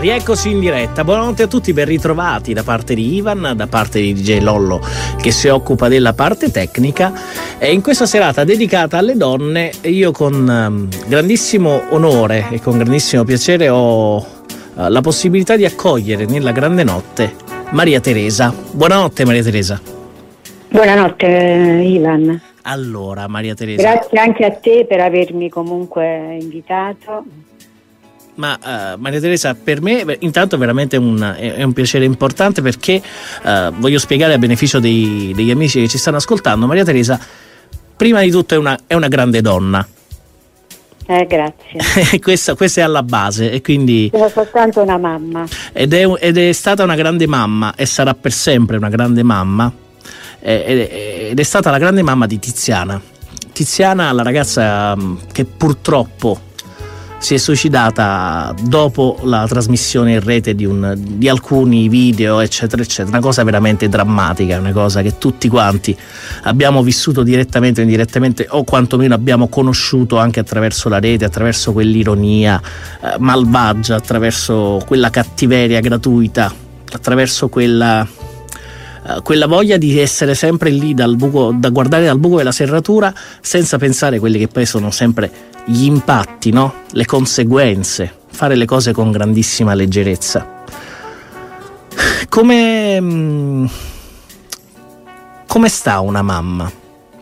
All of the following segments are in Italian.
Rieccoci in diretta, buonanotte a tutti, ben ritrovati da parte di Ivan, da parte di DJ Lollo che si occupa della parte tecnica e in questa serata dedicata alle donne io con um, grandissimo onore e con grandissimo piacere ho uh, la possibilità di accogliere nella grande notte Maria Teresa. Buonanotte Maria Teresa. Buonanotte Ivan. Allora Maria Teresa. Grazie anche a te per avermi comunque invitato ma uh, Maria Teresa per me intanto veramente un, è, un piacere importante perché uh, voglio spiegare a beneficio dei, degli amici che ci stanno ascoltando Maria Teresa prima di tutto è una, è una grande donna eh, grazie. questa, questa, è alla base e quindi... Sono soltanto una mamma. Ed è, ed è, stata una grande mamma e sarà per sempre una grande mamma ed, ed è stata la grande mamma di Tiziana. Tiziana, la ragazza mm, che purtroppo si è suicidata dopo la trasmissione in rete di, un, di, alcuni video, eccetera, eccetera. Una cosa veramente drammatica, una cosa che tutti quanti abbiamo vissuto direttamente o indirettamente, o quantomeno abbiamo conosciuto anche attraverso la rete, attraverso quell'ironia eh, malvagia, attraverso quella cattiveria gratuita, attraverso quella Uh, quella voglia di essere sempre lì dal buco, da guardare dal buco della serratura senza pensare a quelli che poi sono sempre gli impatti, no? le conseguenze, fare le cose con grandissima leggerezza. Come, mm, come sta una mamma?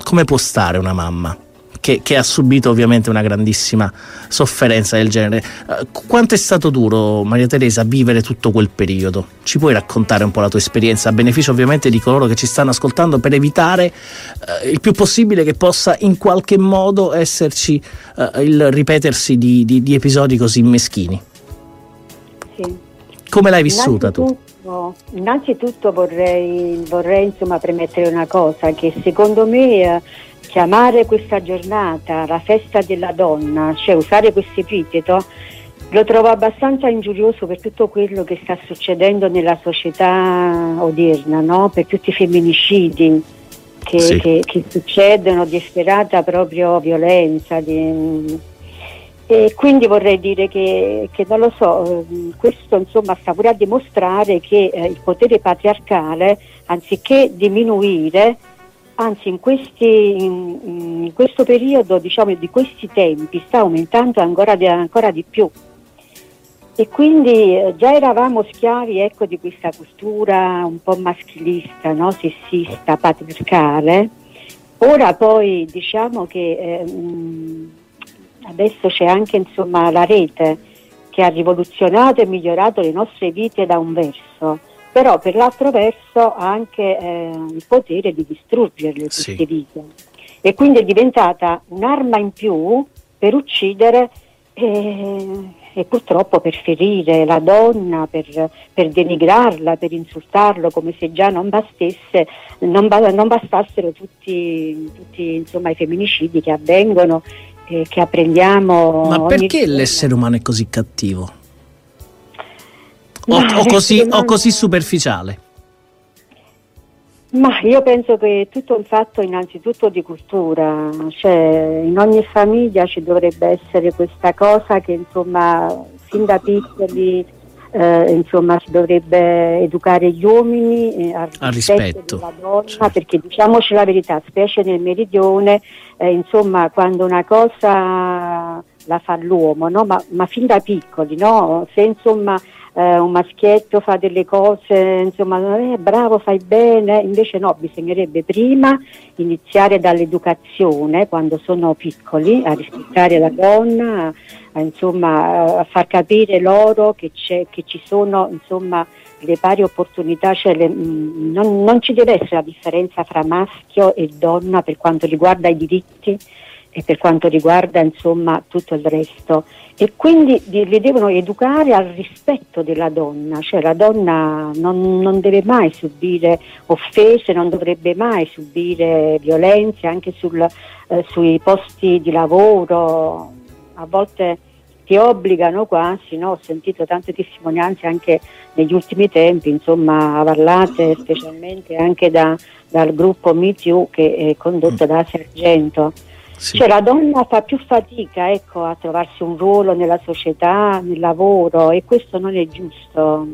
Come può stare una mamma? Che, che, ha subito ovviamente una grandissima sofferenza del genere. Uh, quanto è stato duro, Maria Teresa, vivere tutto quel periodo? Ci puoi raccontare un po' la tua esperienza, a beneficio ovviamente di coloro che ci stanno ascoltando, per evitare uh, il più possibile che possa in qualche modo esserci uh, il ripetersi di, di, di, episodi così meschini? Sì. Come l'hai vissuta tu? Innanzitutto vorrei, vorrei insomma, premettere una cosa, che secondo me chiamare questa giornata la festa della donna, cioè usare questo epiteto, lo trovo abbastanza ingiurioso per tutto quello che sta succedendo nella società odierna, no? per tutti i femminicidi che, sì. che, che succedono, di efferata proprio violenza. Di, e quindi vorrei dire che, che, non lo so, questo insomma sta pure a dimostrare che eh, il potere patriarcale, anziché diminuire, anzi in, questi, in, in, questo periodo diciamo, di questi tempi sta aumentando ancora di, ancora di più e quindi eh, già eravamo schiavi ecco, di questa cultura un po' maschilista, no? sessista, patriarcale. Ora poi diciamo che eh, adesso c'è anche insomma, la rete che ha rivoluzionato e migliorato le nostre vite da un verso però per l'altro verso ha anche eh, il potere di distruggerle queste sì. vite e quindi è diventata un'arma in più per uccidere e, e purtroppo per ferire la donna, per, per, denigrarla, per insultarlo come se già non, bastesse, non, non bastassero tutti, tutti insomma, i femminicidi che avvengono e che apprendiamo. Ma perché l'essere umano è così cattivo? o, o, così, o così superficiale? Ma io penso che è tutto un fatto innanzitutto di cultura, cioè in ogni famiglia ci dovrebbe essere questa cosa che insomma fin da piccoli eh, insomma si dovrebbe educare gli uomini eh, al, Al rispetto, rispetto, della donna, certo. perché diciamoci la verità, specie nel meridione, eh, insomma quando una cosa la fa l'uomo, no? ma, ma fin da piccoli, no? se insomma eh, un maschietto fa delle cose, insomma, eh, bravo, fai bene, invece no, bisognerebbe prima iniziare dall'educazione quando sono piccoli, a rispettare la donna, a, a, insomma, a far capire loro che, che ci sono insomma, le pari opportunità, cioè le- mh, non, non ci deve essere la differenza fra maschio e donna per quanto riguarda i diritti e per quanto riguarda insomma tutto il resto e quindi di- li devono educare al rispetto della donna, cioè la donna non, non deve mai subire offese, non dovrebbe mai subire violenze anche sul, eh, sui posti di lavoro, a volte ti obbligano quasi, no? ho sentito tante testimonianze anche negli ultimi tempi, insomma, parlate specialmente anche da- dal gruppo Me Too che è condotto da Sergento. Sì. Cioè la donna fa più fatica ecco, a trovarsi un ruolo nella società, nel lavoro e questo non è giusto.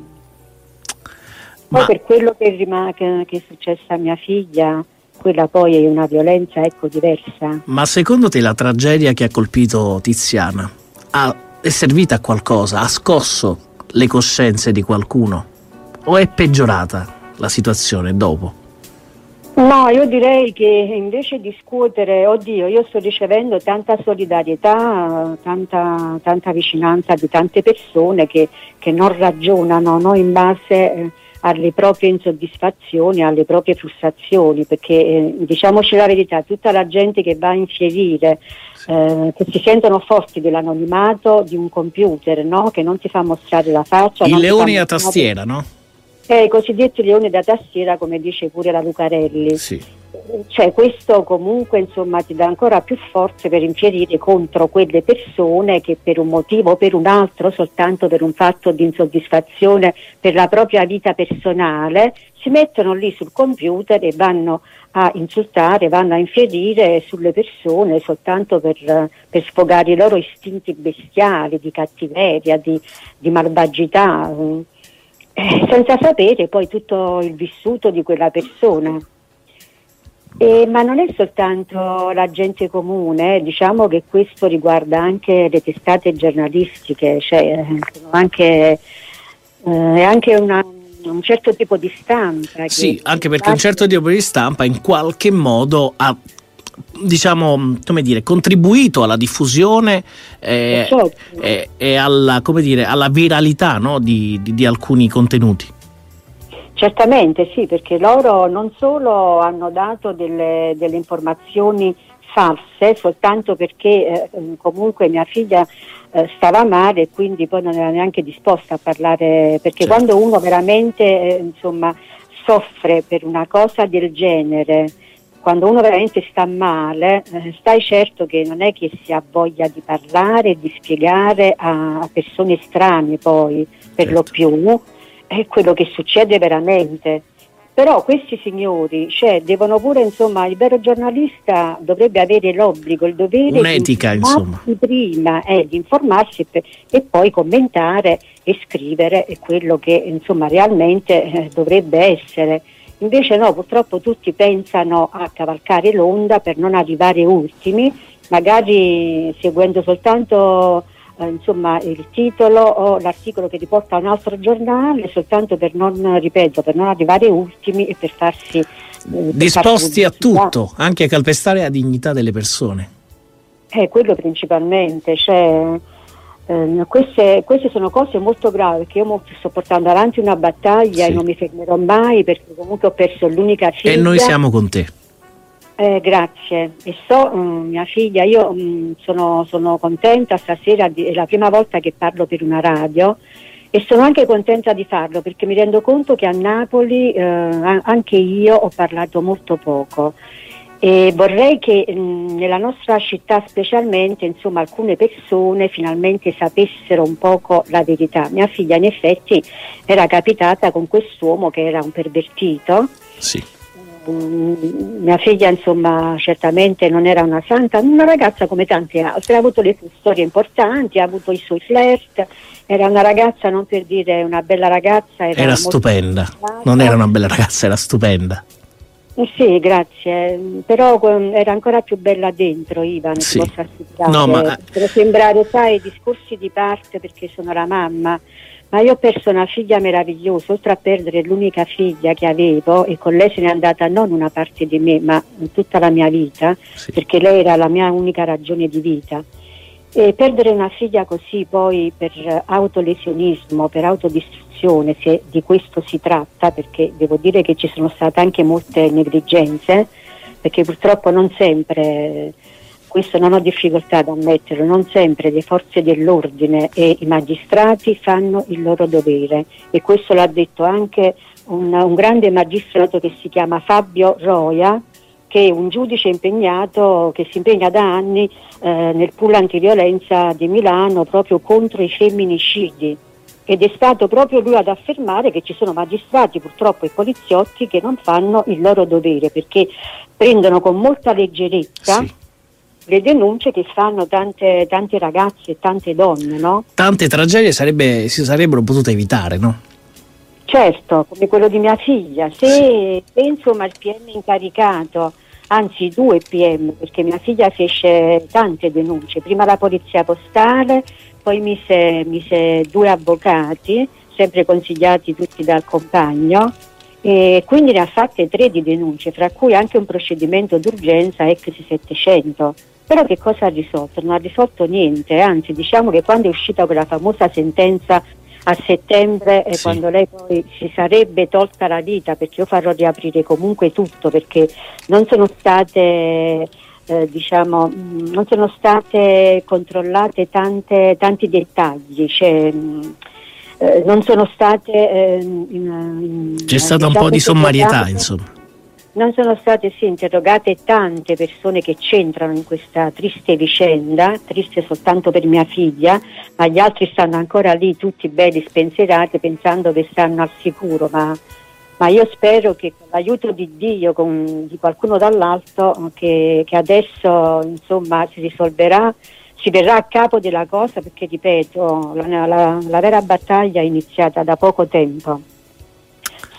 Poi Ma- per quello che, rima- che- che è successo a mia figlia, quella poi è una violenza ecco, diversa. Ma secondo te la tragedia che ha colpito Tiziana ha- è servita a qualcosa? Ha scosso le coscienze di qualcuno? O è peggiorata la situazione dopo? No, io direi che invece di scuotere, oddio, io sto ricevendo tanta solidarietà, tanta, tanta vicinanza di tante persone che, che non ragionano no, in base eh, alle proprie insoddisfazioni, alle proprie frustrazioni, perché eh, diciamoci la verità, tutta la gente che va a infierire, eh, che si sentono forti dell'anonimato di un computer, no, che non ti fa mostrare la faccia. I non ti fa leoni a tastiera, no? Eh, I cosiddetti leoni da tastiera, come dice pure la Lucarelli Sì. cioè questo comunque insomma ti dà ancora più forze per infierire contro quelle persone che per un motivo o per un altro, soltanto per un fatto di insoddisfazione per la propria vita personale, si mettono lì sul computer e vanno a insultare, vanno a infierire sulle persone soltanto per, per sfogare i loro istinti bestiali di cattiveria, di, di malvagità, eh, senza sapere poi tutto il vissuto di quella persona. Eh, ma non è soltanto la gente comune, eh, diciamo che questo riguarda anche le testate giornalistiche, cioè eh, anche, eh, anche una- un certo tipo di stampa. Sì, anche perché un certo tipo di stampa in qualche modo ha diciamo come dire contribuito alla diffusione eh, Certo. e, e alla, come dire, alla viralità no, di, di- di alcuni contenuti Certamente sì, perché loro non solo hanno dato delle, delle informazioni false, soltanto perché eh, comunque mia figlia eh, stava male e quindi poi non era neanche disposta a parlare, perché Certo. quando uno veramente eh, insomma, soffre per una cosa del genere, quando uno veramente sta male, eh, stai certo che non è che si ha voglia di parlare e di spiegare a, persone estranee poi, per lo Certo. più, è quello che succede veramente. Però questi signori, cioè, devono pure, insomma, il vero giornalista dovrebbe avere l'obbligo, il dovere Un'etica, di informarsi prima eh, di informarsi e, pe- e poi commentare e scrivere quello che insomma realmente eh, dovrebbe essere. Invece no, purtroppo tutti pensano a cavalcare l'onda per non arrivare ultimi, magari seguendo soltanto eh, insomma, il titolo o l'articolo che riporta un altro giornale, soltanto per non, ripeto, per non arrivare ultimi e per farsi... eh, per disposti farsi a tutto anche a calpestare la dignità delle persone. Eh, quello principalmente, cioè, ehm, queste, queste sono cose molto gravi che io sto portando avanti una battaglia Sì. e non mi fermerò mai perché comunque ho perso l'unica figlia. e noi siamo con te Eh, grazie. E so, mm, mia figlia, io mm, sono, sono contenta stasera, di- è la prima volta che parlo per una radio e sono anche contenta di farlo perché mi rendo conto che a Napoli eh, anche io ho parlato molto poco. E vorrei che mh, nella nostra città specialmente insomma, alcune persone finalmente sapessero un poco la verità. Mia figlia in effetti era capitata con quest'uomo che era un pervertito sì mia figlia insomma certamente non era una santa, una ragazza come tante altre, ha avuto le sue storie importanti, ha avuto i suoi flirt, era una ragazza non per dire una bella ragazza, era, Era stupenda. Non era una bella ragazza, era stupenda. Eh Sì, grazie, però eh, era ancora più bella dentro Ivan, Sì. posso assicurare. No, ma- Per sembrare, sai, discorsi di parte perché sono la mamma, ma io ho perso una figlia meravigliosa, oltre a perdere l'unica figlia che avevo e con lei se n'è andata non una parte di me, ma tutta la mia vita, Sì. perché lei era la mia unica ragione di vita. E perdere una figlia così poi per autolesionismo, per autodistruzione, se di questo si tratta, perché devo dire che ci sono state anche molte negligenze, perché purtroppo non sempre, questo non ho difficoltà ad ammetterlo, non sempre le forze dell'ordine e i magistrati fanno il loro dovere. E questo l'ha detto anche un, un grande magistrato che si chiama Fabio Roia, che è un giudice impegnato, che si impegna da anni eh, nel pool antiviolenza di Milano proprio contro i femminicidi. Ed è stato proprio lui ad affermare che ci sono magistrati purtroppo e poliziotti che non fanno il loro dovere perché prendono con molta leggerezza Sì. le denunce che fanno tante, tante ragazze e tante donne, no? Tante tragedie sarebbe- si sarebbero potute evitare, no? Certo, come quello di mia figlia. Se penso al PM incaricato, anzi due PM, perché mia figlia fece tante denunce, prima la polizia postale, poi mise, mise due avvocati, sempre consigliati tutti dal compagno, e quindi ne ha fatte tre di denunce, fra cui anche un procedimento d'urgenza ex 700. Però che cosa ha risolto? Non ha risolto niente, anzi diciamo che quando è uscita quella famosa sentenza a settembre e Sì. quando lei poi si sarebbe tolta la vita perché io farò riaprire comunque tutto perché non sono state eh, diciamo mh, non sono state controllate tante, tanti dettagli cioè, mh, eh, non sono state eh, in- in- C'è stata un diciamo po' di sommarietà, interrogate- insomma. Non sono state sì, interrogate tante persone che c'entrano in questa triste vicenda, triste soltanto per mia figlia, ma gli altri stanno ancora lì tutti belli spensierati pensando che stanno al sicuro, ma, ma io spero che con l'aiuto di Dio, con, di qualcuno dall'alto, che, che adesso insomma si risolverà, si verrà a capo della cosa perché ripeto, la, la- la vera battaglia è iniziata da poco tempo.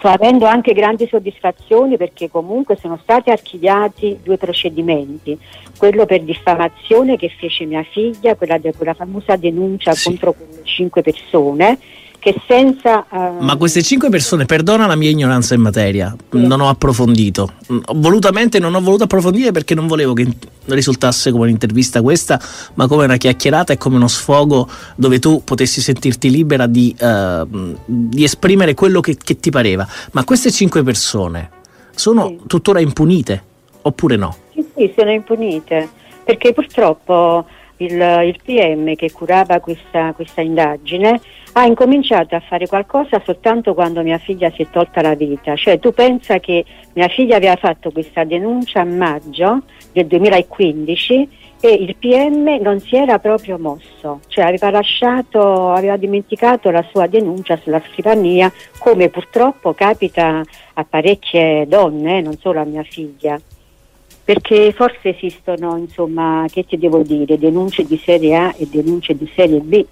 Sto avendo anche grandi soddisfazioni perché comunque sono stati archiviati due procedimenti, quello per diffamazione che fece mia figlia, quella di quella famosa denuncia Sì. contro cinque persone, che senza... eh, Ma queste cinque persone, perdona la mia ignoranza in materia, non ho approfondito. Mm, Volutamente non ho voluto approfondire perché non volevo che risultasse come un'intervista questa, ma come una chiacchierata e come uno sfogo dove tu potessi sentirti libera di, eh, di esprimere quello che, che ti pareva. Ma queste cinque persone sono Sì. tuttora impunite oppure no? Sì, sì, sono impunite, perché purtroppo il, il PM che curava questa, questa indagine ha incominciato a fare qualcosa soltanto quando mia figlia si è tolta la vita. Cioè tu pensa che mia figlia aveva fatto questa denuncia a maggio del 2015 e il PM non si era proprio mosso, cioè aveva lasciato, aveva dimenticato la sua denuncia sulla scrivania, come purtroppo capita a parecchie donne, eh, non solo a mia figlia perché forse esistono, insomma, che ti devo dire, denunce di serie A e denunce di serie B.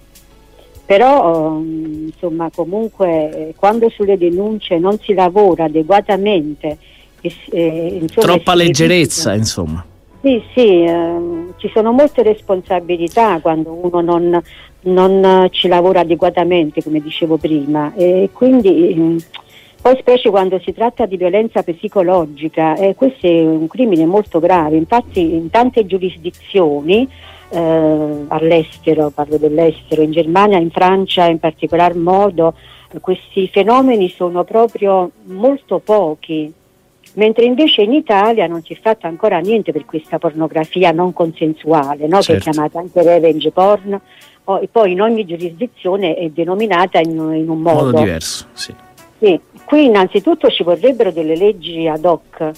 Però, ehm, insomma, comunque, eh, quando sulle denunce non si lavora adeguatamente, eh, insomma, Troppa leggerezza, verifica- insomma. sì, sì, ehm, ci sono molte responsabilità quando uno non, non, eh, ci lavora adeguatamente, come dicevo prima, e quindi ehm, poi specie quando si tratta di violenza psicologica, eh, questo è un crimine molto grave, infatti in tante giurisdizioni eh, all'estero, parlo dell'estero, in Germania, in Francia in particolar modo, questi fenomeni sono proprio molto pochi, mentre invece in Italia non si è fatto ancora niente per questa pornografia non consensuale, no? che Certo. è chiamata anche revenge porn, o- e poi in ogni giurisdizione è denominata in, in un modo. Modo diverso, sì. Sì. Qui innanzitutto ci vorrebbero delle leggi ad hoc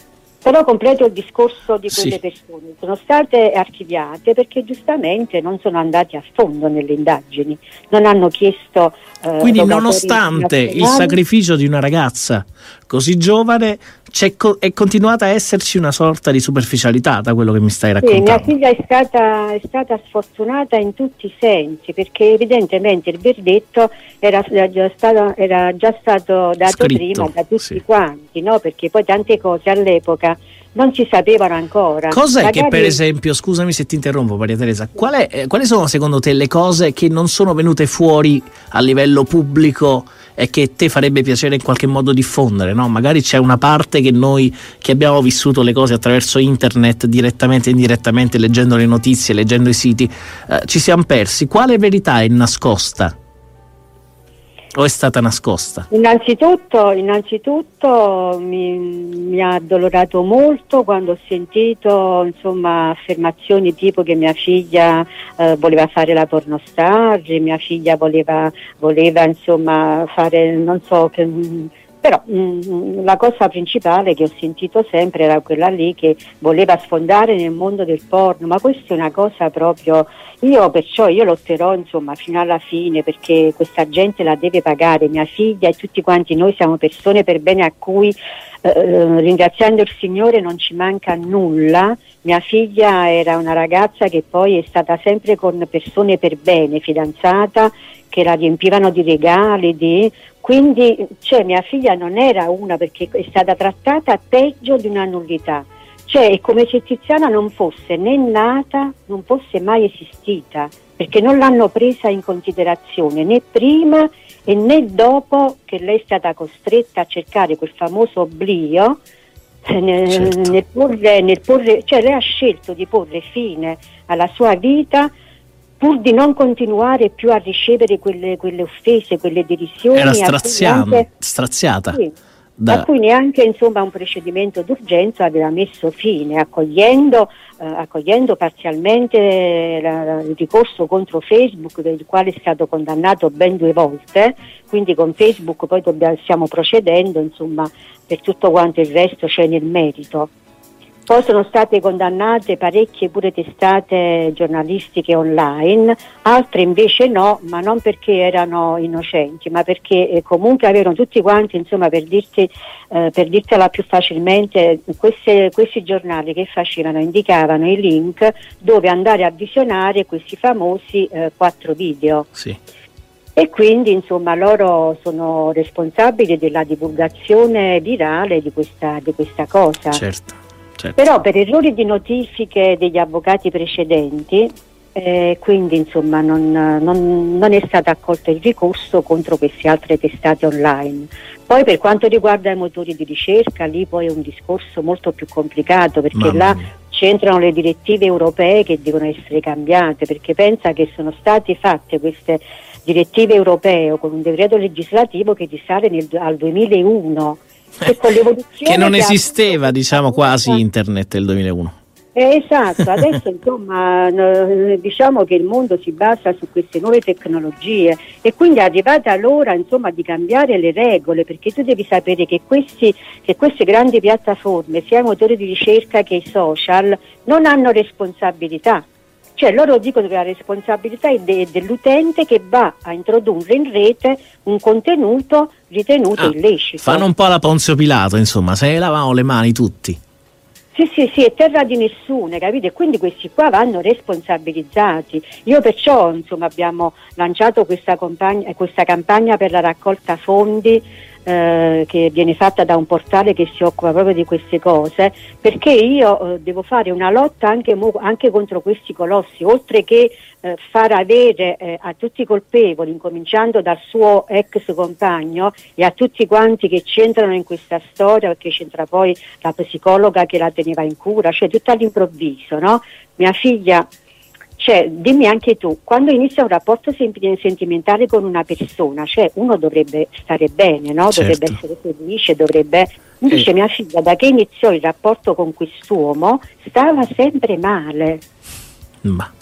Però completo il discorso di quelle Sì. persone. Sono state archiviate perché giustamente non sono andati a fondo nelle indagini, non hanno chiesto... eh, Quindi nonostante il sacrificio di una ragazza così giovane c'è co- è continuata a esserci una sorta di superficialità da quello che mi stai Sì, raccontando. mia figlia è stata, è stata sfortunata in tutti i sensi perché evidentemente il verdetto era, era già, stato, era già stato dato Scritto, prima da tutti sì. quanti, no? perché poi tante cose all'epoca non si sapevano ancora. Cos'è che Magari- per esempio, scusami se ti interrompo Maria Teresa, qual è- eh, quali sono secondo te le cose che non sono venute fuori a livello pubblico e che te farebbe piacere in qualche modo diffondere? No? Magari c'è una parte che noi che abbiamo vissuto le cose attraverso internet direttamente e indirettamente, leggendo le notizie, leggendo i siti, eh, ci siamo persi. Quale verità è nascosta? O è stata nascosta? Innanzitutto, innanzitutto mi, mi ha addolorato molto quando ho sentito insomma, affermazioni tipo che mia figlia eh, voleva fare la pornostar, mia figlia voleva, voleva insomma, fare non so che. Mm, Però mm, la cosa principale che ho sentito sempre era quella lì che voleva sfondare nel mondo del porno, ma questa è una cosa proprio io perciò io lotterò insomma fino alla fine perché questa gente la deve pagare, mia figlia e tutti quanti noi siamo persone per bene a cui eh, ringraziando il Signore non ci manca nulla. Mia figlia era una ragazza che poi è stata sempre con persone per bene, fidanzata, che la riempivano di regali, di... quindi cioè, mia figlia non era una perché è stata trattata peggio di una nullità. Cioè è come se Tiziana non fosse né nata, non fosse mai esistita, perché non l'hanno presa in considerazione né prima e né dopo che lei è stata costretta a cercare quel famoso oblio eh, nel, Certo. nel porre, nel porre- cioè lei ha scelto di porre fine alla sua vita pur di non continuare più a ricevere quelle, quelle offese, quelle derisioni. Era neanche- straziata. sì, da- a cui neanche insomma, un procedimento d'urgenza aveva messo fine, accogliendo, eh, accogliendo parzialmente la- il ricorso contro Facebook, del quale è stato condannato ben due volte, quindi con Facebook poi dobbiamo- stiamo procedendo, insomma, per tutto quanto il resto c'è nel merito. Poi sono state condannate parecchie pure testate giornalistiche online, altre invece no, ma non perché erano innocenti, ma perché eh, comunque avevano tutti quanti, insomma, per, dirti, eh, per dirtela più facilmente, queste- questi giornali che facevano indicavano i link dove andare a visionare questi famosi eh, quattro video. Sì. E quindi insomma loro sono responsabili della divulgazione virale di questa, di questa cosa. Certo, certo. Però per errori di notifiche degli avvocati precedenti, eh, quindi insomma non, non- non è stato accolto il ricorso contro queste altre testate online. Poi per quanto riguarda i motori di ricerca, lì poi è un discorso molto più complicato perché Mamma là mia. c'entrano le direttive europee che devono essere cambiate, perché pensa che sono state fatte queste direttive europee con un decreto legislativo che risale nel- al 2001. E con l'evoluzione che non esisteva, diciamo, quasi internet nel 2001. eh, esatto, adesso insomma diciamo che il mondo si basa su queste nuove tecnologie e quindi è arrivata l'ora insomma di cambiare le regole perché tu devi sapere che, questi, che queste grandi piattaforme, sia i motori di ricerca che i social, non hanno responsabilità. Cioè loro dicono che la responsabilità è de- dell'utente che va a introdurre in rete un contenuto ritenuto Ah, illecito. Fanno un po' la Ponzio Pilato, insomma, se ne lavano le mani tutti. Sì, sì, sì, è terra di nessuno, capite? Quindi questi qua vanno responsabilizzati. Io perciò insomma, abbiamo lanciato questa, compagna- questa campagna per la raccolta fondi eh, che viene fatta da un portale che si occupa proprio di queste cose, perché io eh, devo fare una lotta anche, anche contro questi colossi, oltre che eh, far avere eh, a tutti i colpevoli, incominciando dal suo ex compagno e a tutti quanti che c'entrano in questa storia, perché c'entra poi la psicologa che la teneva in cura, cioè tutto all'improvviso, no? Mia figlia, cioè, dimmi anche tu, quando inizia un rapporto sentimentale con una persona, cioè uno dovrebbe stare bene, no? Dovrebbe Certo. essere felice, dovrebbe... Invece Eh. mia figlia, da che iniziò il rapporto con quest'uomo, stava sempre male. Ma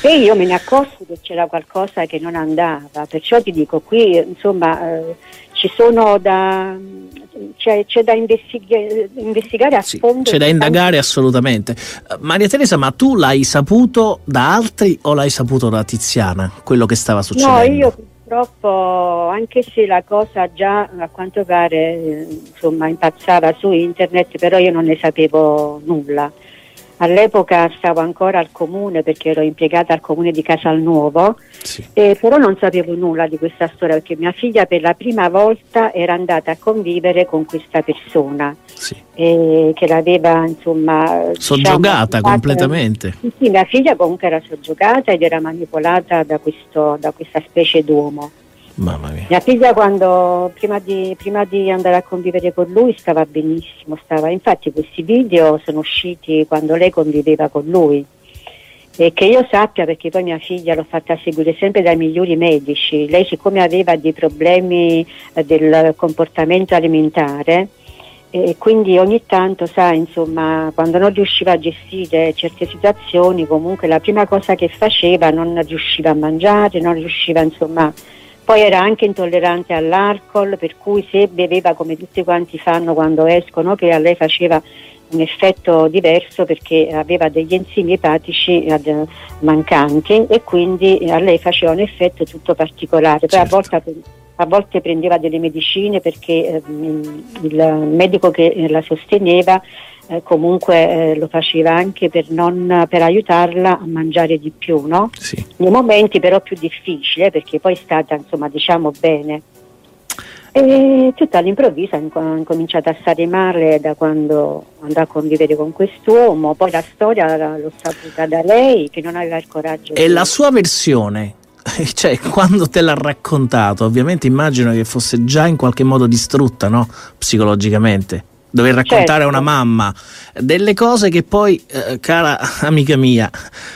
E io me ne accorsi che c'era qualcosa che non andava, perciò ti dico qui, insomma, eh, ci sono da, c'è, c'è da investiga- investigare a Sì, fondo. c'è da indagare assolutamente. Eh, Maria Teresa, ma tu l'hai saputo da altri o l'hai saputo da Tiziana, quello che stava No, succedendo? io purtroppo, anche se la cosa già a quanto pare eh, insomma impazzava su internet, però io non ne sapevo nulla. All'epoca stavo ancora al comune perché ero impiegata al comune di Casalnuovo, Sì. eh, però non sapevo nulla di questa storia perché mia figlia per la prima volta era andata a convivere con questa persona sì. eh, che l'aveva insomma Soggiogata diciamo, completamente. Sì, sì, mia figlia comunque era soggiogata ed era manipolata da, questo, da questa specie d'uomo. Mamma mia. Mia figlia quando prima di, prima di andare a convivere con lui stava benissimo, stava, infatti questi video sono usciti quando lei conviveva con lui. E che io sappia perché poi mia figlia l'ho fatta seguire sempre dai migliori medici, lei siccome aveva dei problemi eh, del comportamento alimentare e quindi ogni tanto, sa, insomma, quando non riusciva a gestire certe situazioni, comunque la prima cosa che faceva non riusciva a mangiare, non riusciva, insomma, poi era anche intollerante all'alcol, per cui se beveva come tutti quanti fanno quando escono, che a lei faceva un effetto diverso perché aveva degli enzimi epatici eh, mancanti e quindi a lei faceva un effetto tutto particolare. Poi a Certo. volte a volte prendeva delle medicine perché eh, il medico che la sosteneva eh, comunque eh, lo faceva anche per, non, per aiutarla a mangiare di più, no? Sì. nei momenti però più difficili eh, perché poi è stata insomma diciamo bene. E tutto all'improvviso ha incominciato a stare male da quando andò a convivere con quest'uomo, poi la storia l'ho saputa da lei che non aveva il coraggio E di- la sua versione, cioè quando te l'ha raccontato, ovviamente immagino che fosse già in qualche modo distrutta, no? Psicologicamente. Dover raccontare Certo. a una mamma delle cose che poi, eh, cara amica mia,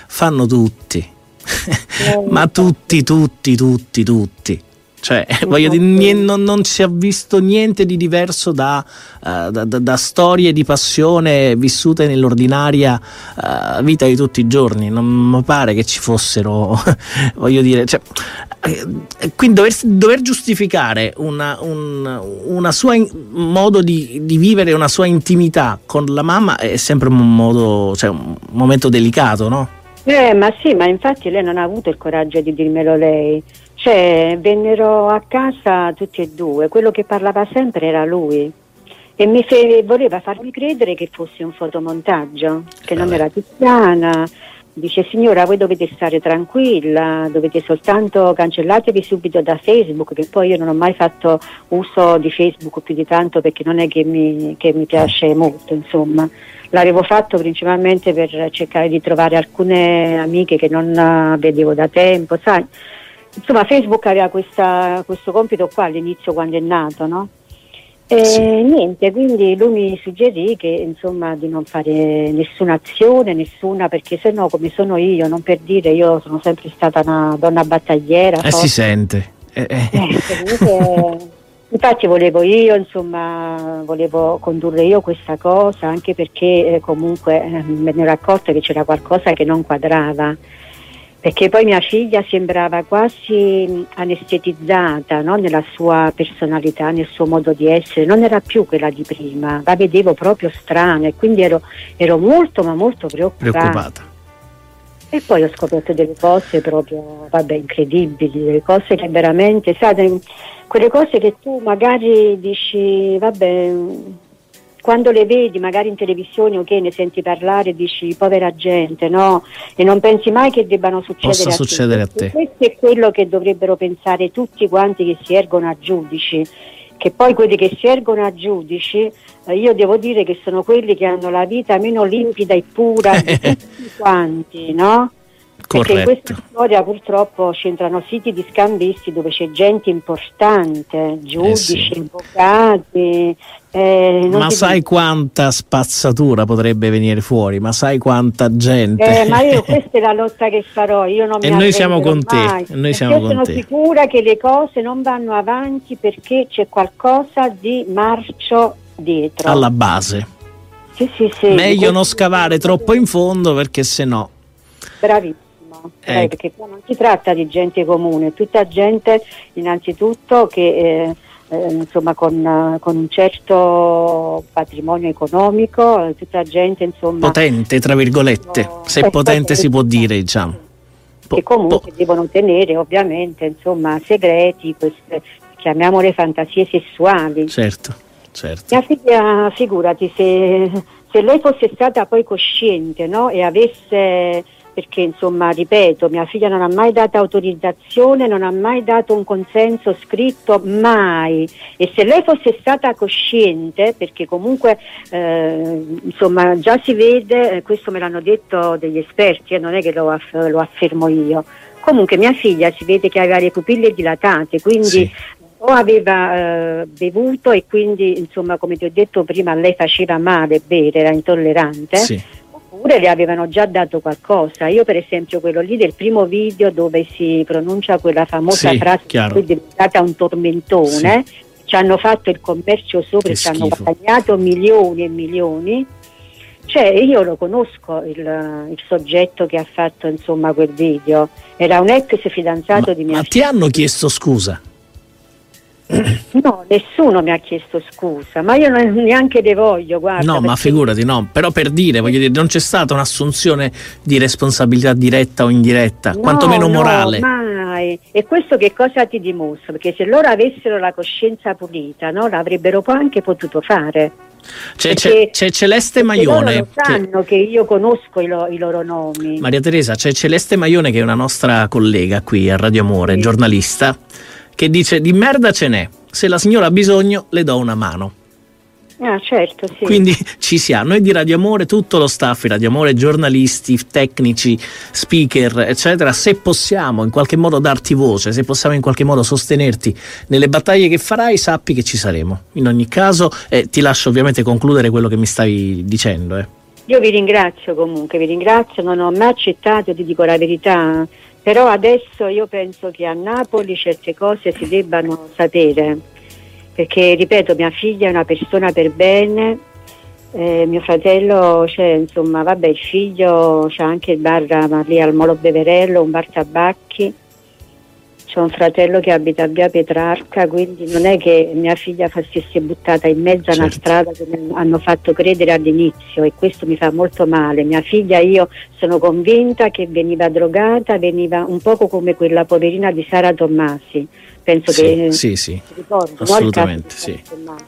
fanno tutti. Ma tutti, tutti, tutti, tutti. Cioè, voglio dire, nie- non, non si è visto niente di diverso da, eh, da- da- da storie di passione vissute nell'ordinaria eh, vita di tutti i giorni. Non mi pare che ci fossero, voglio dire, cioè, eh, quindi dover, dover giustificare una, un una sua in- modo di, di vivere una sua intimità con la mamma è sempre un modo, cioè un momento delicato, no? Eh, ma sì, ma infatti lei non ha avuto il coraggio di dirmelo lei. Cioè, vennero a casa tutti e due, quello che parlava sempre era lui. E mi fe- voleva farmi credere che fosse un fotomontaggio, che non Vabbè. era Tiziana. Dice signora, voi dovete stare tranquilla, dovete soltanto cancellatevi subito da Facebook, che poi io non ho mai fatto uso di Facebook più di tanto perché non è che mi, che mi piace molto, insomma. L'avevo fatto principalmente per cercare di trovare alcune amiche che non eh, vedevo da tempo, sai. Insomma, Facebook aveva questa- questo compito qua all'inizio quando è nato, no? E Sì. niente, quindi lui mi suggerì che insomma di non fare nessuna azione, nessuna, perché se no come sono io, non per dire io sono sempre stata una donna battagliera. E si sente. Eh, eh. Eh, comunque, infatti volevo io, insomma, volevo condurre io questa cosa, anche perché eh, comunque eh, me ne ero accorta che c'era qualcosa che non quadrava. Perché poi mia figlia sembrava quasi anestetizzata no? nella sua personalità, nel suo modo di essere, non era più quella di prima, la vedevo proprio strana e quindi ero, ero molto ma molto preoccupata. Preoccupata. E poi ho scoperto delle cose proprio, vabbè, incredibili, delle cose che veramente, sai, quelle cose che tu magari dici, vabbè, quando le vedi magari in televisione o che ne senti parlare dici povera gente, no? E non pensi mai che debbano succedere Possa a succedere a te. Questo è quello che dovrebbero pensare tutti quanti che si ergono a giudici. Che poi quelli che si ergono a giudici, eh, io devo dire che sono quelli che hanno la vita meno limpida e pura di tutti quanti, no? Perché in Corretto. questa storia purtroppo c'entrano siti di scambisti dove c'è gente importante, giudici, sì. avvocati. eh, Ma sai dico- quanta spazzatura potrebbe venire fuori? Ma sai quanta gente? Eh, ma io questa è la lotta che farò, io non E mi noi siamo con te, mai, e noi siamo con sono te. sicura che le cose non vanno avanti perché c'è qualcosa di marcio dietro. Alla base. Sì, sì, sì. Meglio non scavare troppo in fondo perché se no. Bravissimo, eh, perché qua non si tratta di gente comune, è tutta gente innanzitutto che eh, eh, insomma con, con un certo patrimonio economico, tutta gente insomma Potente, tra virgolette, se Eh, potente si può potente. dire, diciamo. Che comunque po- devono tenere ovviamente insomma segreti, queste chiamiamole fantasie sessuali. certo, certo. Mia figlia, figurati, se, se lei fosse stata poi cosciente no? e avesse, perché insomma, ripeto, mia figlia non ha mai dato autorizzazione, non ha mai dato un consenso scritto, mai. E se lei fosse stata cosciente, perché comunque eh, insomma già si vede, eh, questo me l'hanno detto degli esperti, e non è che lo, aff- lo affermo io. Comunque mia figlia si vede che aveva le pupille dilatate, quindi Sì. o aveva eh, bevuto e quindi insomma come ti ho detto prima a lei faceva male bere, era intollerante Sì. Oppure le avevano già dato qualcosa. Io per esempio quello lì del primo video dove si pronuncia quella famosa Sì, frase chiaro. che è diventata un tormentone, ci hanno fatto il commercio sopra e ci hanno guadagnato milioni e milioni. Cioè io lo conosco il, il soggetto che ha fatto insomma quel video, era un ex fidanzato Ma, di mia ma ti hanno chiesto scusa? No, nessuno mi ha chiesto scusa, ma io non, neanche le voglio, guarda. No, ma perché- figurati, no. Però per dire, voglio dire, non c'è stata un'assunzione di responsabilità diretta o indiretta, No, quantomeno no, morale. mai. E questo che cosa ti dimostra? Perché se loro avessero la coscienza pulita, no, l'avrebbero poi anche potuto fare. C'è, perché- c'è Celeste Perché loro Maione. lo che- sanno che... io conosco i, lo- i loro nomi. Maria Teresa, c'è Celeste Maione che è una nostra collega qui a Radio Amore, Sì. giornalista, che dice di merda ce n'è, se la signora ha bisogno le do una mano. Ah, certo, sì. Quindi ci siamo, noi di Radio Amore, tutto lo staff di Radio Amore, giornalisti, tecnici, speaker, eccetera, se possiamo in qualche modo darti voce, se possiamo in qualche modo sostenerti nelle battaglie che farai, sappi che ci saremo. In ogni caso, eh, ti lascio ovviamente concludere quello che mi stavi dicendo. eh. Io vi ringrazio comunque, vi ringrazio, non ho mai accettato, ti dico la verità, però adesso io penso che a Napoli certe cose si debbano sapere, perché ripeto, mia figlia è una persona per bene, eh, mio fratello, c'è, insomma, vabbè, il figlio c'ha anche il bar lì al Molo Beverello, un bar tabacchi. C'ho un fratello che abita a via Petrarca, quindi non è che mia figlia sia buttata in mezzo a una Certo. strada che mi hanno fatto credere all'inizio e questo mi fa molto male. Mia figlia io sono convinta che veniva drogata, veniva un poco come quella poverina di Sara Tommasi. Penso Sì, che sì, sì. no? Il Assolutamente, sì. Sara Tommasi.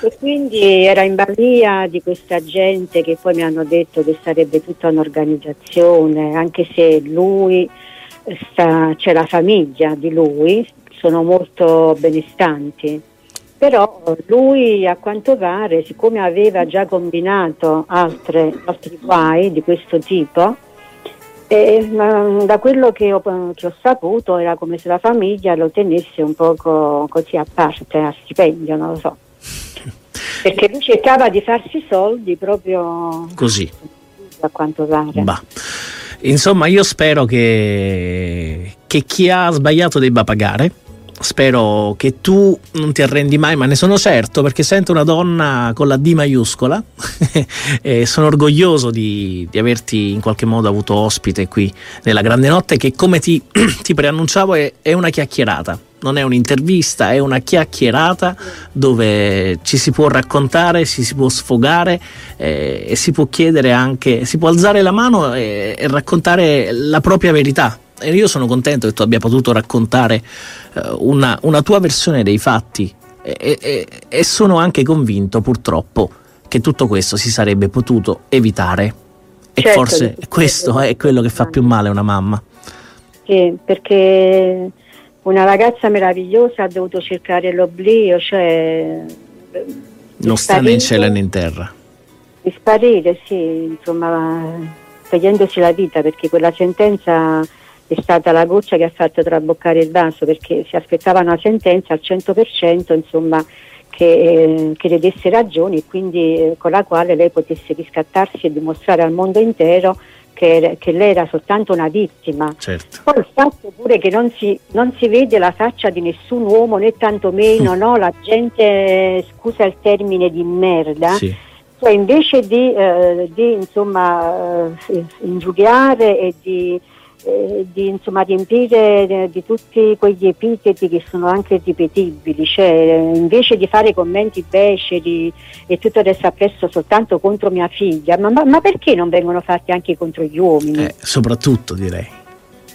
E quindi era in balia di questa gente che poi mi hanno detto che sarebbe tutta un'organizzazione, anche se lui sta, c'è la famiglia di lui, sono molto benestanti. Però lui a quanto pare, siccome aveva già combinato altre, altri guai di questo tipo, ma da quello che ho, che ho saputo era come se la famiglia lo tenesse un poco così a parte, a stipendio, non lo so. Perché lui cercava di farsi soldi proprio Così. a quanto pare. Bah. Insomma, io spero che, che chi ha sbagliato debba pagare. Spero che tu non ti arrendi mai, ma ne sono certo perché sento una donna con la D maiuscola e sono orgoglioso di, di averti in qualche modo avuto ospite qui nella Grande Notte che come ti, ti preannunciavo è, è una chiacchierata, non è un'intervista, è una chiacchierata dove ci si può raccontare, ci si può sfogare eh, e si può chiedere anche, si può alzare la mano e, e raccontare la propria verità. E io sono contento che tu abbia potuto raccontare eh, una, una tua versione dei fatti e, e- e sono anche convinto purtroppo che tutto questo si sarebbe potuto evitare. E Certo forse questo è quello che fa più male a una mamma. Sì, perché una ragazza meravigliosa ha dovuto cercare l'oblio, cioè Non sta né in cielo né in terra. di sparire, sì, insomma, togliendosi la vita perché quella sentenza è stata la goccia che ha fatto traboccare il vaso perché si aspettava una sentenza al 100% insomma che, che le desse ragioni e quindi eh, con la quale lei potesse riscattarsi e dimostrare al mondo intero che, che lei era soltanto una vittima. Certo. Poi il fatto pure che non si, non si vede la faccia di nessun uomo né tantomeno no, la gente, scusa il termine, di merda, Sì. cioè invece di, eh, di, insomma, eh, e di, eh, di insomma, riempire eh, di tutti quegli epiteti che sono anche ripetibili, cioè invece di fare commenti beceri e tutto resto appresso soltanto contro mia figlia, ma, ma, ma perché non vengono fatti anche contro gli uomini? Eh, soprattutto direi.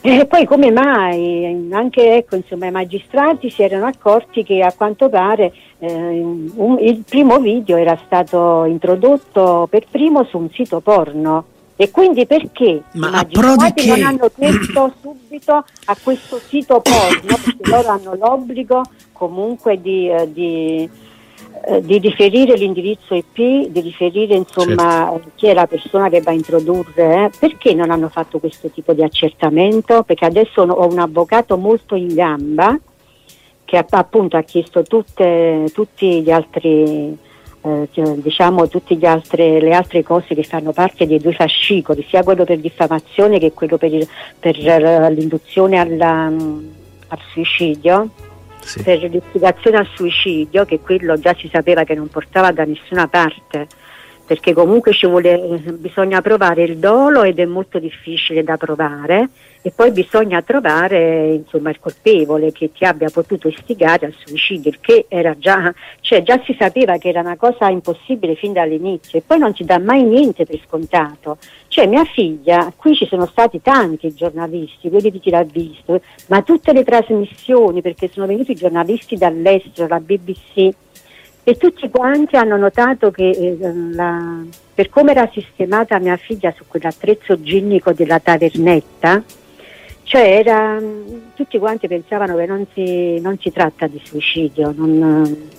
E poi come mai anche ecco, insomma, i magistrati si erano accorti che a quanto pare eh, un, il primo video era stato introdotto per primo su un sito porno e quindi perché Ma i magistrati non che? hanno chiesto subito a questo sito porno perché loro hanno l'obbligo comunque di, eh, di, eh, di riferire l'indirizzo IP, di riferire insomma Certo. chi è la persona che va a introdurre, eh? perché non hanno fatto questo tipo di accertamento? Perché adesso ho un avvocato molto in gamba che appunto ha chiesto tutte, tutti gli altri eh, cioè, diciamo tutte gli altre, le altre cose che fanno parte dei due fascicoli, sia quello per diffamazione che quello per, il- per eh, l'induzione alla- al suicidio Sì. per l'istigazione al suicidio, che quello già si sapeva che non portava da nessuna parte, perché comunque ci vuole, bisogna provare il dolo ed è molto difficile da provare e poi bisogna trovare insomma, il colpevole che ti abbia potuto istigare al suicidio, il che era già, cioè già si sapeva che era una cosa impossibile fin dall'inizio e poi non si dà mai niente per scontato. Cioè mia figlia, qui ci sono stati tanti giornalisti, quelli di chi l'ha visto, ma tutte le trasmissioni, perché sono venuti giornalisti dall'estero, la BBC, e tutti quanti hanno notato che eh, la- per come era sistemata mia figlia su quell'attrezzo ginnico della tavernetta, cioè era, mh, tutti quanti pensavano che non si, non si tratta di suicidio, non,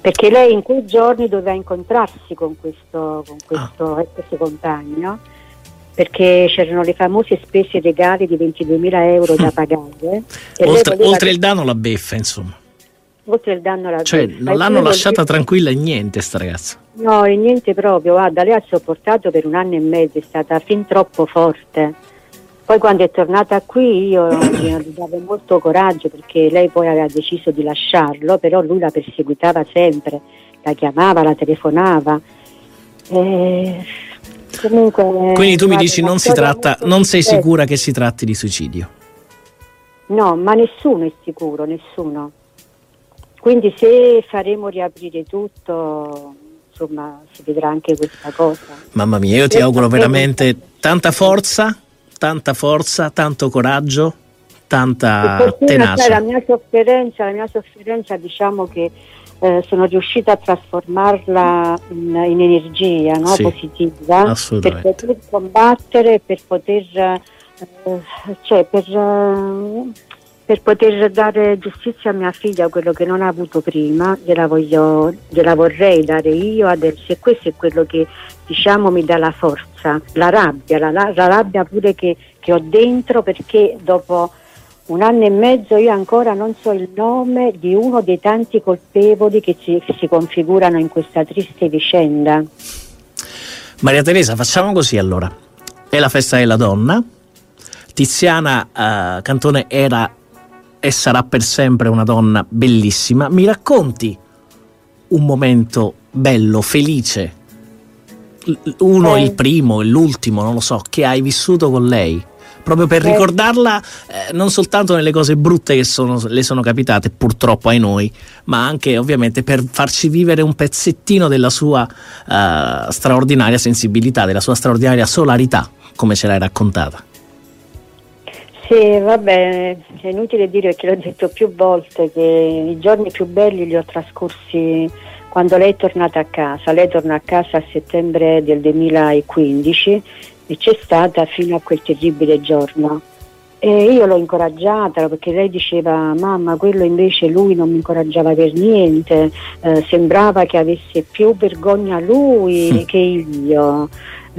perché lei in quei giorni doveva incontrarsi con questo, con questo ex compagno perché c'erano le famose spese legali di 22.000 euro da pagare. Oltre, oltre che- il danno la beffa, insomma. oltre il danno alla Cioè, beffa. non l'hanno lasciata lì- tranquilla in niente, sta ragazza. No, e niente proprio, guarda, lei ha sopportato per un anno e mezzo, è stata fin troppo forte. Poi quando è tornata qui io gli davo molto coraggio perché lei poi aveva deciso di lasciarlo, però lui la perseguitava sempre, la chiamava, la telefonava. E comunque, Quindi tu mi dici non si tratta, non sei sicura che si tratti di suicidio. No, ma nessuno è sicuro, nessuno. Quindi se faremo riaprire tutto, insomma, si vedrà anche questa cosa. Mamma mia, io ti auguro veramente tanta forza, tanta forza, tanto coraggio, tanta sai, la tenacia. mia sofferenza, la mia sofferenza diciamo che eh, sono riuscita a trasformarla in, in energia no? Sì, positiva per poter combattere, per poter, eh, cioè, per, eh, per poter dare giustizia a mia figlia, quello che non ha avuto prima, gliela, voglio, gliela vorrei dare io adesso e questo è quello che diciamo mi dà la forza, la rabbia, la, la- rabbia pure che, che ho dentro perché dopo un anno e mezzo io ancora non so il nome di uno dei tanti colpevoli che si, che si configurano in questa triste vicenda. Maria Teresa, facciamo così allora. È la festa della donna. Tiziana eh, Cantone era e sarà per sempre una donna bellissima. Mi racconti un momento bello, felice, uno Eh. il primo, l'ultimo, non lo so, che hai vissuto con lei? Proprio per Eh. ricordarla eh, non soltanto nelle cose brutte che sono- le sono capitate, purtroppo ai noi, ma anche ovviamente per farci vivere un pezzettino della sua eh, straordinaria sensibilità, della sua straordinaria solarità, come ce l'hai raccontata. Sì, vabbè, è inutile dire che l'ho detto più volte che i giorni più belli li ho trascorsi quando lei è tornata a casa. Lei torna a casa a settembre del 2015 e c'è stata fino a quel terribile giorno. E io l'ho incoraggiata perché lei diceva mamma quello invece lui non mi incoraggiava per niente, eh, sembrava che avesse più vergogna lui Mm. che io.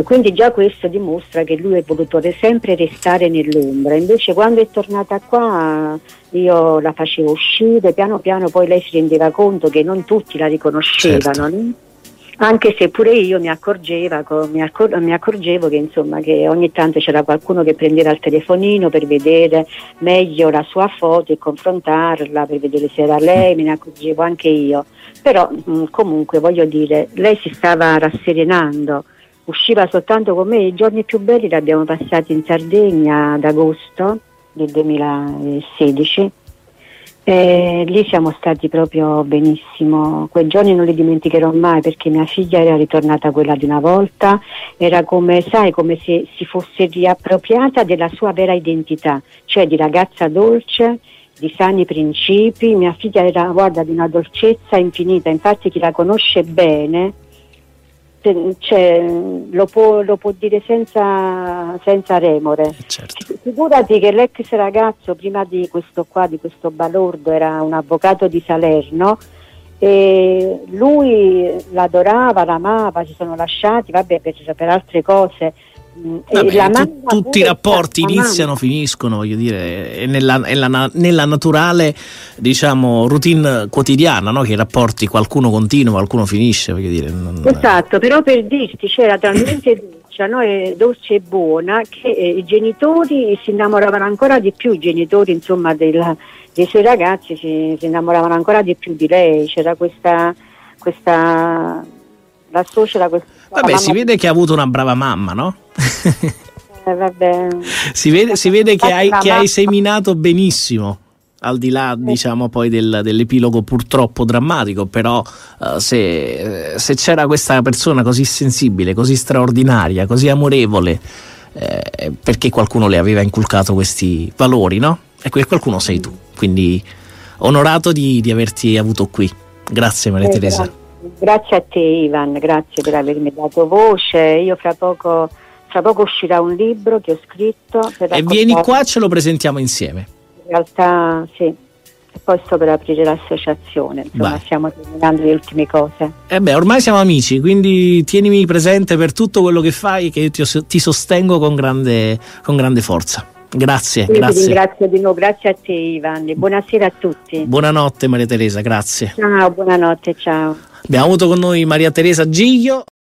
Quindi già questo dimostra che lui è voluto re- sempre restare nell'ombra. Invece quando è tornata qua io la facevo uscire, piano piano poi lei si rendeva conto che non tutti la riconoscevano. Certo. no? Anche se pure io mi, accorgeva, co- mi, accor- mi accorgevo che, insomma, che ogni tanto c'era qualcuno che prendeva il telefonino per vedere meglio la sua foto e confrontarla, per vedere se era lei, me ne accorgevo anche io. Però mh, comunque voglio dire, lei si stava rasserenando usciva soltanto con me, i giorni più belli li abbiamo passati in Sardegna ad agosto del 2016 e lì siamo stati proprio benissimo, quei giorni non li dimenticherò mai perché mia figlia era ritornata quella di una volta, era come, sai, come se si fosse riappropriata della sua vera identità, cioè di ragazza dolce, di sani principi, mia figlia era, guarda, di una dolcezza infinita, infatti chi la conosce bene cioè, lo, può, lo, può, dire senza, senza remore. Certo. Figurati che l'ex ragazzo prima di questo qua, di questo balordo, era un avvocato di Salerno e lui l'adorava, l'amava, si sono lasciati, vabbè, per, per altre cose Vabbè, tu, tutti i rapporti iniziano, finiscono, voglio dire, nella, nella, nella naturale diciamo, routine quotidiana, no? che i rapporti qualcuno continua, qualcuno finisce, voglio dire. Non... Esatto, però per dirti c'era talmente dolce, no? dolce e buona che eh, i genitori si innamoravano ancora di più, i genitori insomma del, dei suoi ragazzi si, si, innamoravano ancora di più di lei, c'era questa, questa la suocera questa Vabbè, si vede che ha avuto una brava mamma, no? Eh, si, vede, si vede, che hai, che hai seminato benissimo al di là diciamo poi del, dell'epilogo purtroppo drammatico, però uh, se, se, c'era questa persona così sensibile, così straordinaria, così amorevole, eh, perché qualcuno le aveva inculcato questi valori, no? E quel qualcuno sei tu, quindi onorato di, di averti avuto qui. Grazie Maria eh, Teresa. Grazie. Grazie a te Ivan, grazie per avermi dato voce. Io fra poco, fra poco uscirà un libro che ho scritto. e vieni qua, ce lo presentiamo insieme. In realtà sì, e poi sto per aprire l'associazione, insomma Vai. stiamo terminando le ultime cose. Eh beh, ormai siamo amici, quindi tienimi presente per tutto quello che fai, che io ti, ti sostengo con grande, con grande forza. Grazie, Io grazie. Ti ringrazio di nuovo, grazie a te Ivan. Buonasera a tutti. Buonanotte Maria Teresa, grazie. Ciao, buonanotte, ciao. Abbiamo avuto con noi Maria Teresa Giglio.